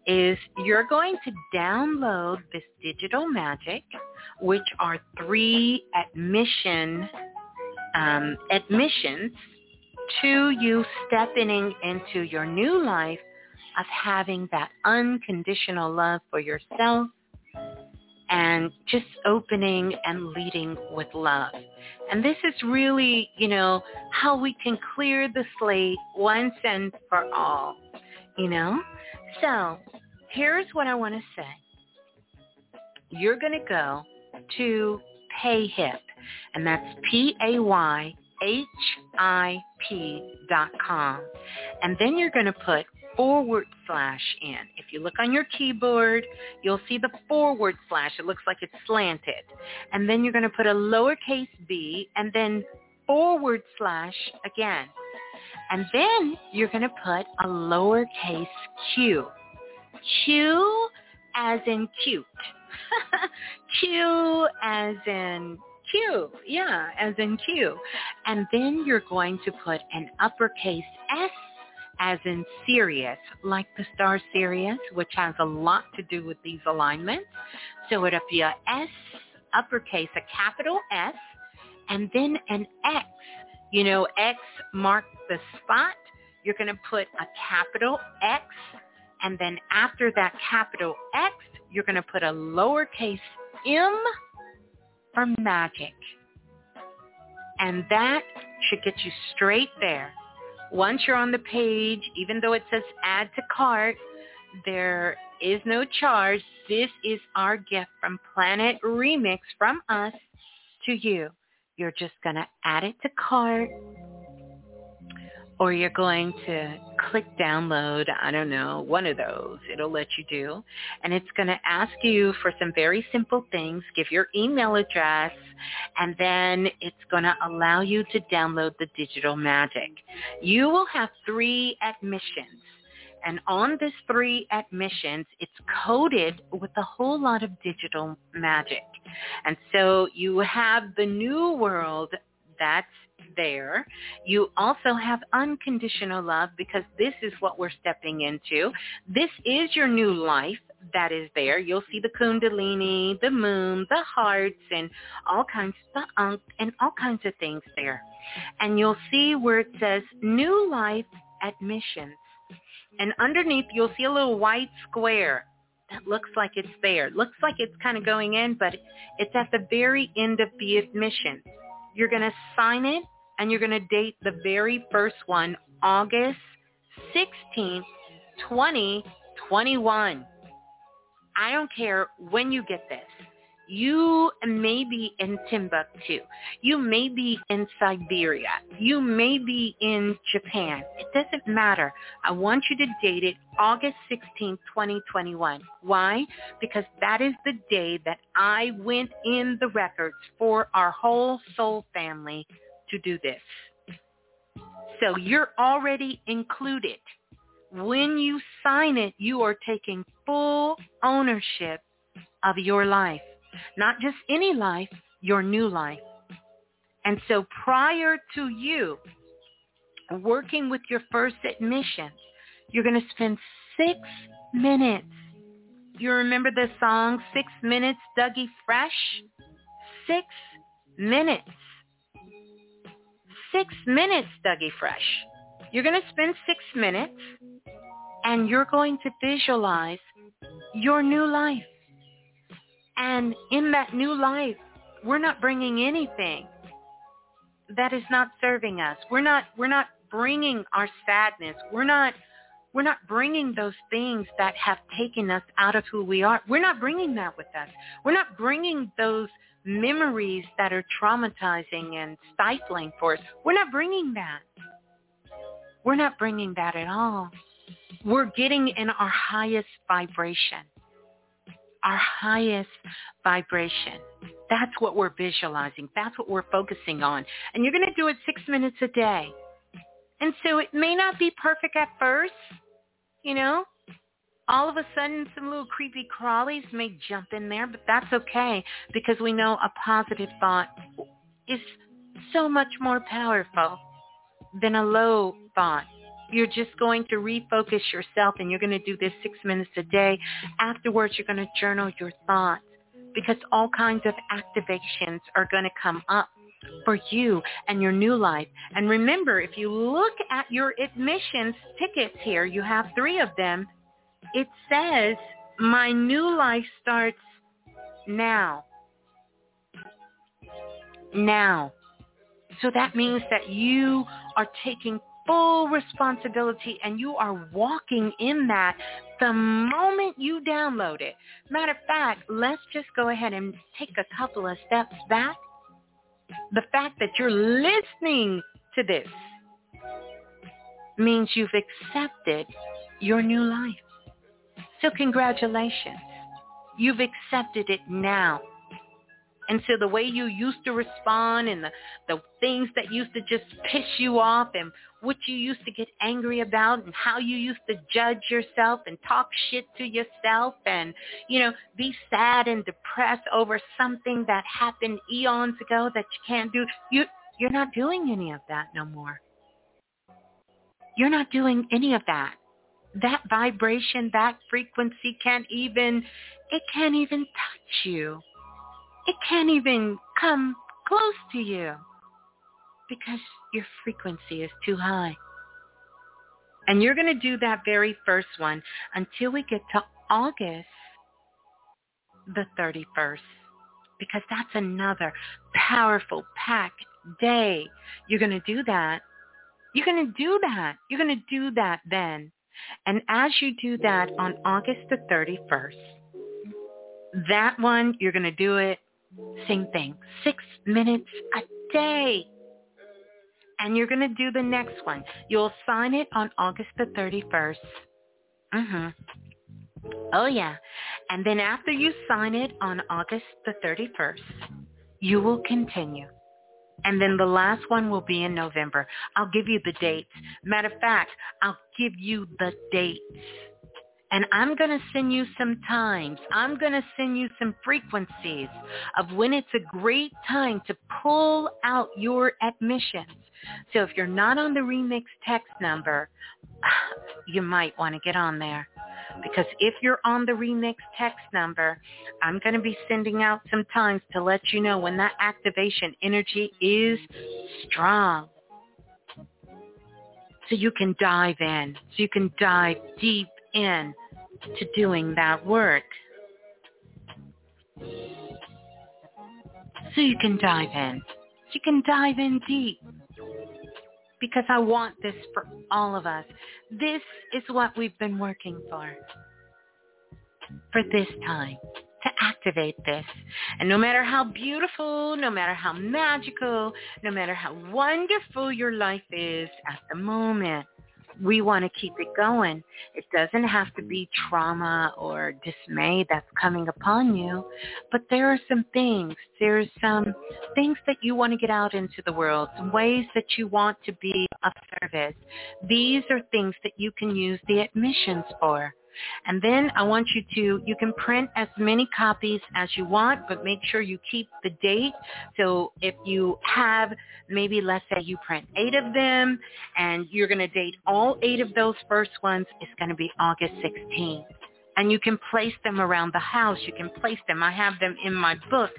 is you're going to download this digital magic, which are three admission um, admissions to you stepping into your new life of having that unconditional love for yourself and just opening and leading with love. And this is really, you know, how we can clear the slate once and for all, you know? So here's what I want to say. You're going to go to PayHip, and that's P-A-Y-H-I-P dot com. And then you're going to put forward slash in. If you look on your keyboard, you'll see the forward slash. It looks like it's slanted. And then you're going to put a lowercase b and then forward slash again. And then you're going to put a lowercase q. Q as in cute. Q as in Q. Yeah, as in Q. And then you're going to put an uppercase S as in Sirius, like the star Sirius, which has a lot to do with these alignments. So it'll be a S, uppercase, a capital S, and then an X. You know, X marks the spot. You're going to put a capital X, and then after that capital X, you're going to put a lowercase m for magic. And that should get you straight there. Once you're on the page, even though it says add to cart, there is no charge. This is our gift from Planet Remix from us to you. You're just going to add it to cart or you're going to click download, I don't know, one of those. It'll let you do. And it's going to ask you for some very simple things. Give your email address and then it's going to allow you to download the digital magic. You will have three admissions. And on this three admissions, it's coded with a whole lot of digital magic. And so you have the new world that's there. You also have unconditional love because this is what we're stepping into. This is your new life that is there. You'll see the kundalini, the moon, the hearts, and all kinds of unk and all kinds of things there. And you'll see where it says new life admissions. And underneath you'll see a little white square that looks like it's there. It looks like it's kind of going in, but it's at the very end of the admission. You're going to sign it and you're going to date the very first one, August 16th, 2021. I don't care when you get this. You may be in Timbuktu. You may be in Siberia. You may be in Japan. It doesn't matter. I want you to date it August 16, 2021. Why? Because that is the day that I went in the records for our whole soul family to do this. So you're already included. When you sign it, you are taking full ownership of your life. Not just any life, your new life. And so prior to you working with your first admission, you're going to spend six minutes. You remember the song, Six Minutes, Dougie Fresh? Six minutes six minutes, Dougie Fresh. You're going to spend six minutes and you're going to visualize your new life. And in that new life, we're not bringing anything that is not serving us. We're not, we're not bringing our sadness. We're not, we're not bringing those things that have taken us out of who we are. We're not bringing that with us. We're not bringing those memories that are traumatizing and stifling for us. We're not bringing that. We're not bringing that at all. We're getting in our highest vibration. Our highest vibration. That's what we're visualizing. That's what we're focusing on. And you're going to do it six minutes a day. And so it may not be perfect at first, you know, all of a sudden some little creepy crawlies may jump in there, but that's okay because we know a positive thought is so much more powerful than a low thought. You're just going to refocus yourself and you're going to do this six minutes a day. Afterwards, you're going to journal your thoughts because all kinds of activations are going to come up for you and your new life. And remember, if you look at your admissions tickets here, you have three of them it says my new life starts now. Now. So that means that you are taking full responsibility and you are walking in that the moment you download it. Matter of fact, let's just go ahead and take a couple of steps back. The fact that you're listening to this means you've accepted your new life. So congratulations. You've accepted it now. And so the way you used to respond and the, the things that used to just piss you off and what you used to get angry about and how you used to judge yourself and talk shit to yourself and, you know, be sad and depressed over something that happened eons ago that you can't do. You, you're not doing any of that no more. You're not doing any of that. That vibration, that frequency can't even, it can't even touch you it can't even come close to you because your frequency is too high. And you're going to do that very first one until we get to August the 31st because that's another powerful, packed day. You're going to do that. You're going to do that. You're going to do that then. And as you do that on August the 31st, that one, you're going to do it same thing. Six minutes a day. And you're going to do the next one. You'll sign it on August the 31st. Mm-hmm. Oh, yeah. And then after you sign it on August the 31st, you will continue. And then the last one will be in November. I'll give you the dates. Matter of fact, I'll give you the dates and I'm going to send you some times. I'm going to send you some frequencies of when it's a great time to pull out your admissions. So if you're not on the remix text number, you might want to get on there. Because if you're on the remix text number, I'm going to be sending out some times to let you know when that activation energy is strong. So you can dive in. So you can dive deep in to doing that work. So you can dive in. You can dive in deep. Because I want this for all of us. This is what we've been working for. For this time to activate this. And no matter how beautiful, no matter how magical, no matter how wonderful your life is at the moment, we want to keep it going. It doesn't have to be trauma or dismay that's coming upon you, but there are some things, there's some things that you want to get out into the world, some ways that you want to be of service. These are things that you can use the admissions for. And then I want you to, you can print as many copies as you want, but make sure you keep the date. So if you have, maybe let's say you print eight of them and you're going to date all eight of those first ones, it's going to be August 16th and you can place them around the house. You can place them. I have them in my book.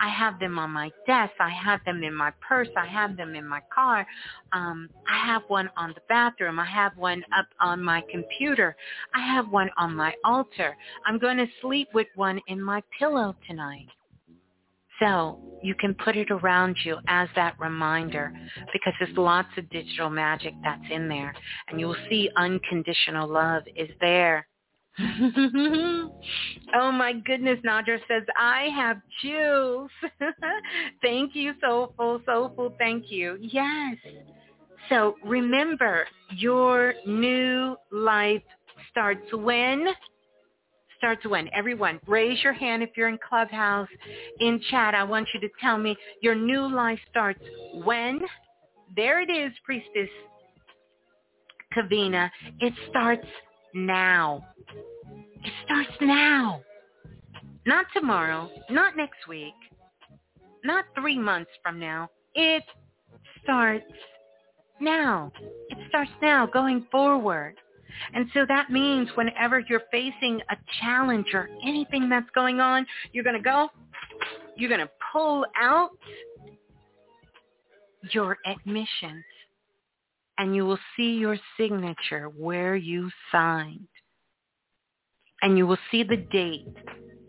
I have them on my desk. I have them in my purse. I have them in my car. Um, I have one on the bathroom. I have one up on my computer. I have one on my altar. I'm going to sleep with one in my pillow tonight. So you can put it around you as that reminder because there's lots of digital magic that's in there. And you will see unconditional love is there oh my goodness, Nadra says, I have chills. thank you, Soulful, Soulful, thank you. Yes. So remember, your new life starts when? Starts when? Everyone, raise your hand if you're in Clubhouse. In chat, I want you to tell me your new life starts when? There it is, Priestess Kavina. It starts now. It starts now. Not tomorrow, not next week, not three months from now. It starts now. It starts now going forward. And so that means whenever you're facing a challenge or anything that's going on, you're going to go, you're going to pull out your admissions and you will see your signature where you signed. And you will see the date.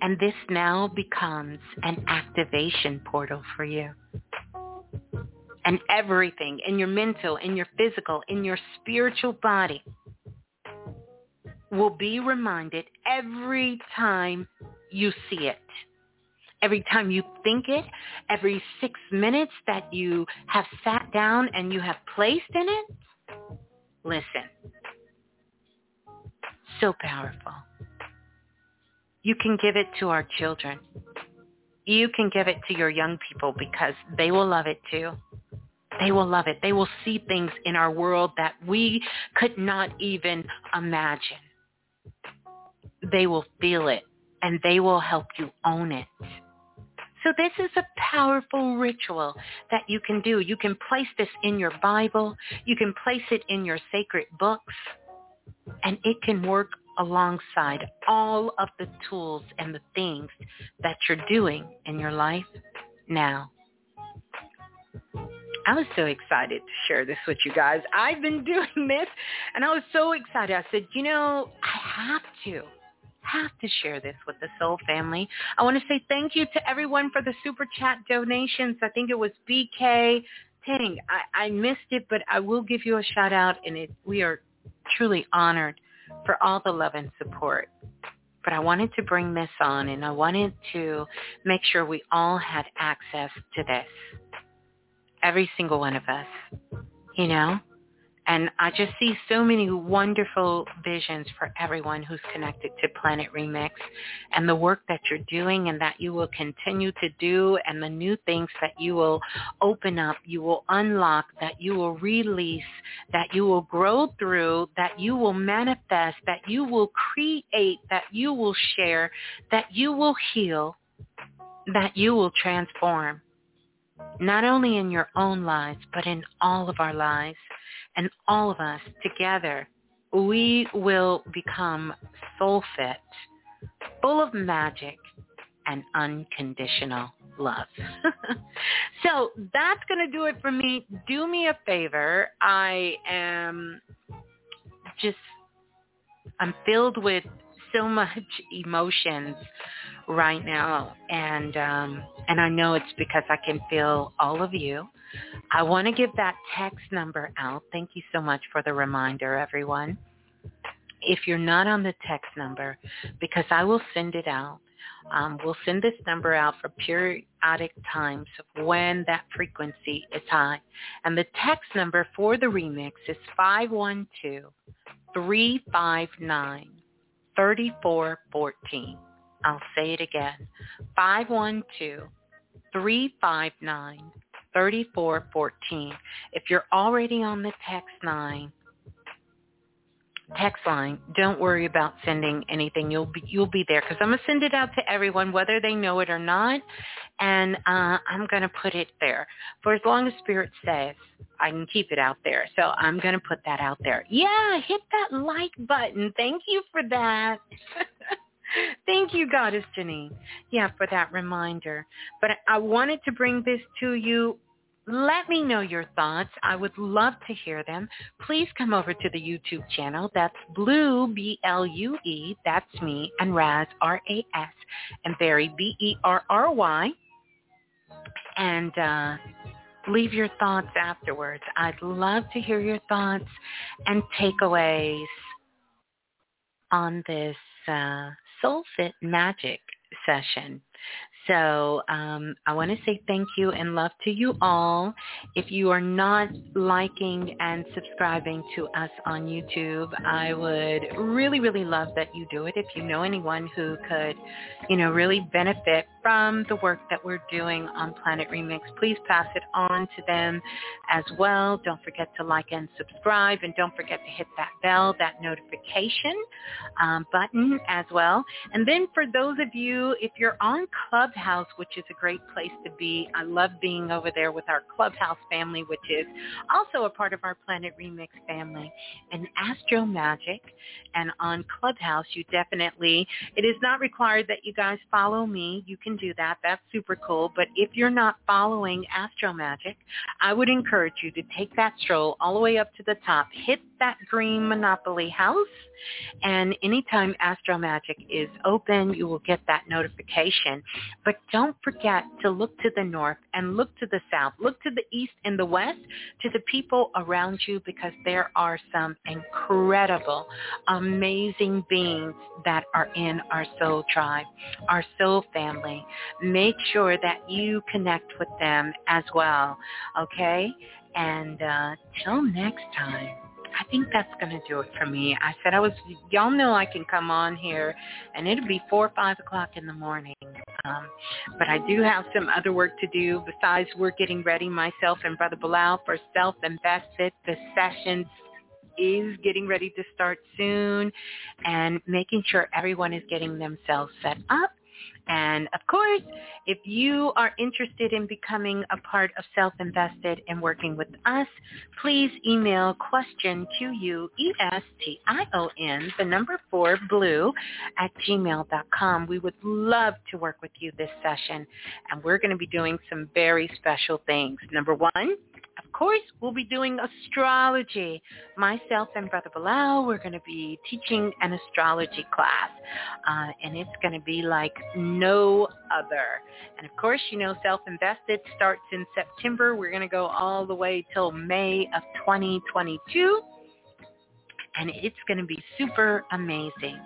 And this now becomes an activation portal for you. And everything in your mental, in your physical, in your spiritual body will be reminded every time you see it every time you think it, every six minutes that you have sat down and you have placed in it, listen. So powerful. You can give it to our children. you can give it to your young people because they will love it too. They will love it. They will see things in our world that we could not even imagine. They will feel it and they will help you own it. So this is a powerful ritual that you can do. You can place this in your Bible. You can place it in your sacred books. And it can work alongside all of the tools and the things that you're doing in your life now. I was so excited to share this with you guys. I've been doing this and I was so excited. I said, you know, I have to have to share this with the Soul family. I want to say thank you to everyone for the super chat donations. I think it was BK. Dang, I, I missed it, but I will give you a shout out, and it, we are truly honored for all the love and support. But I wanted to bring this on, and I wanted to make sure we all had access to this. Every single one of us, you know? And I just see so many wonderful visions for everyone who's connected to Planet Remix and the work that you're doing and that you will continue to do and the new things that you will open up, you will unlock, that you will release, that you will grow through, that you will manifest, that you will create, that you will share, that you will heal, that you will transform not only in your own lives, but in all of our lives and all of us together, we will become soul fit, full of magic and unconditional love. so that's going to do it for me. Do me a favor. I am just, I'm filled with so much emotions right now and um and I know it's because I can feel all of you. I want to give that text number out. Thank you so much for the reminder everyone. If you're not on the text number because I will send it out. Um, we'll send this number out for periodic times of when that frequency is high. And the text number for the remix is 512 359 3414. I'll say it again. 512-359-3414. If you're already on the text line, text line, don't worry about sending anything. You'll be you'll be there because I'm gonna send it out to everyone, whether they know it or not, and uh, I'm gonna put it there for as long as Spirit says I can keep it out there. So I'm gonna put that out there. Yeah, hit that like button. Thank you for that. Thank you, Goddess Janine. Yeah, for that reminder. But I wanted to bring this to you. Let me know your thoughts. I would love to hear them. Please come over to the YouTube channel. That's Blue, B-L-U-E. That's me. And Raz, R-A-S. And Berry, B-E-R-R-Y. And uh, leave your thoughts afterwards. I'd love to hear your thoughts and takeaways on this uh, Soul Fit Magic session. So um, I want to say thank you and love to you all. If you are not liking and subscribing to us on YouTube, I would really, really love that you do it. If you know anyone who could, you know, really benefit from the work that we're doing on Planet Remix, please pass it on to them as well. Don't forget to like and subscribe, and don't forget to hit that bell, that notification um, button as well. And then for those of you, if you're on Clubhouse, which is a great place to be. I love being over there with our Clubhouse family, which is also a part of our Planet Remix family, and Astro Magic. And on Clubhouse, you definitely, it is not required that you guys follow me. You can do that. That's super cool. But if you're not following Astro Magic, I would encourage you to take that stroll all the way up to the top, hit that green Monopoly house, and anytime Astro Magic is open, you will get that notification. But don't forget to look to the north and look to the south. Look to the east and the west, to the people around you because there are some incredible, amazing beings that are in our soul tribe, our soul family. Make sure that you connect with them as well, okay? And uh, till next time. I think that's going to do it for me. I said I was, y'all know I can come on here and it'll be 4 or 5 o'clock in the morning. Um, but I do have some other work to do besides we're getting ready, myself and Brother Balah, for Self-Invested. The sessions is getting ready to start soon and making sure everyone is getting themselves set up and of course, if you are interested in becoming a part of Self-Invested and working with us, please email question, Q-U-E-S-T-I-O-N, the number four, blue, at gmail.com. We would love to work with you this session. And we're going to be doing some very special things. Number one, course, we'll be doing astrology. Myself and Brother Balah, we're going to be teaching an astrology class. Uh, and it's going to be like no other. And of course, you know, Self-Invested starts in September. We're going to go all the way till May of 2022. And it's going to be super amazing.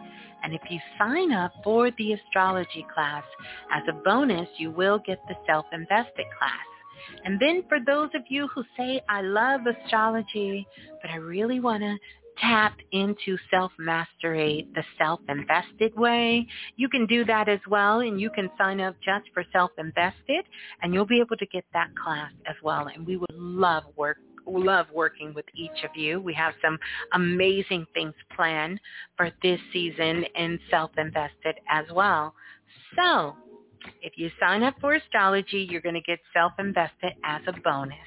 And if you sign up for the astrology class as a bonus, you will get the self-invested class. And then for those of you who say, I love astrology, but I really want to tap into self-mastery the self-invested way, you can do that as well. And you can sign up just for self-invested and you'll be able to get that class as well. And we would love work love working with each of you. We have some amazing things planned for this season in self-invested as well. So if you sign up for astrology, you're going to get self-invested as a bonus.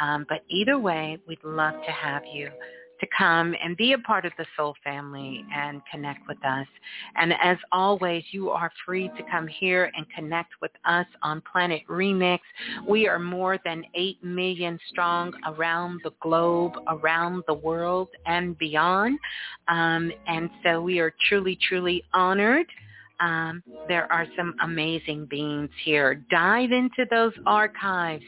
Um, but either way, we'd love to have you to come and be a part of the Soul family and connect with us. And as always, you are free to come here and connect with us on Planet Remix. We are more than 8 million strong around the globe, around the world and beyond. Um, and so we are truly, truly honored um, there are some amazing beings here. Dive into those archives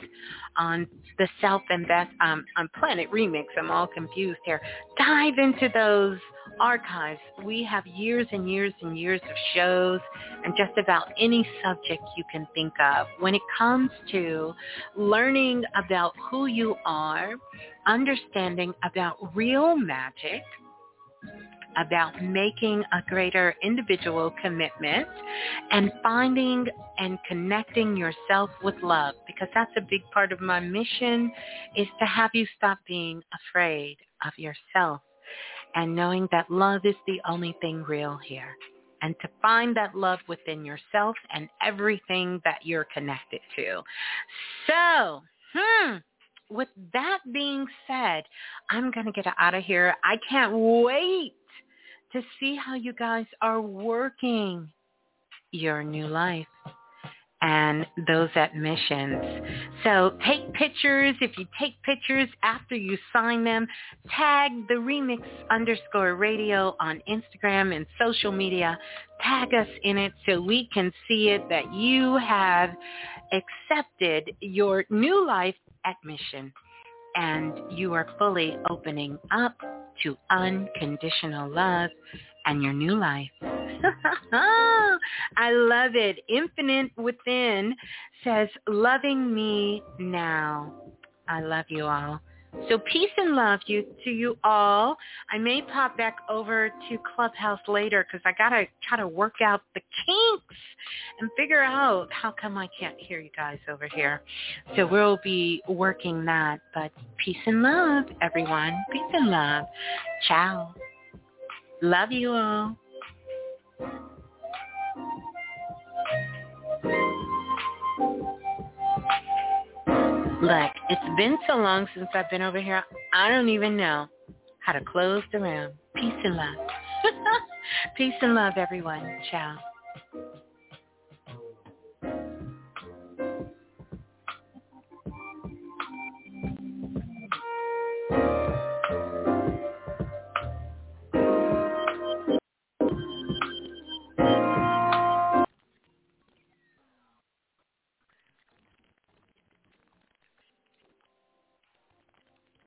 on the self-invest um, on Planet Remix. I'm all confused here. Dive into those archives. We have years and years and years of shows and just about any subject you can think of. When it comes to learning about who you are, understanding about real magic, about making a greater individual commitment and finding and connecting yourself with love because that's a big part of my mission is to have you stop being afraid of yourself and knowing that love is the only thing real here and to find that love within yourself and everything that you're connected to. So, hmm, with that being said, I'm going to get out of here. I can't wait to see how you guys are working your new life and those admissions. So take pictures. If you take pictures after you sign them, tag the remix underscore radio on Instagram and social media. Tag us in it so we can see it that you have accepted your new life admission and you are fully opening up to unconditional love and your new life. I love it. Infinite Within says, loving me now. I love you all. So peace and love you to you all. I may pop back over to Clubhouse later because I gotta try to work out the kinks and figure out how come I can't hear you guys over here. So we'll be working that. But peace and love, everyone. Peace and love. Ciao. Love you all. Look, it's been so long since I've been over here, I don't even know how to close the room. Peace and love. Peace and love, everyone. Ciao.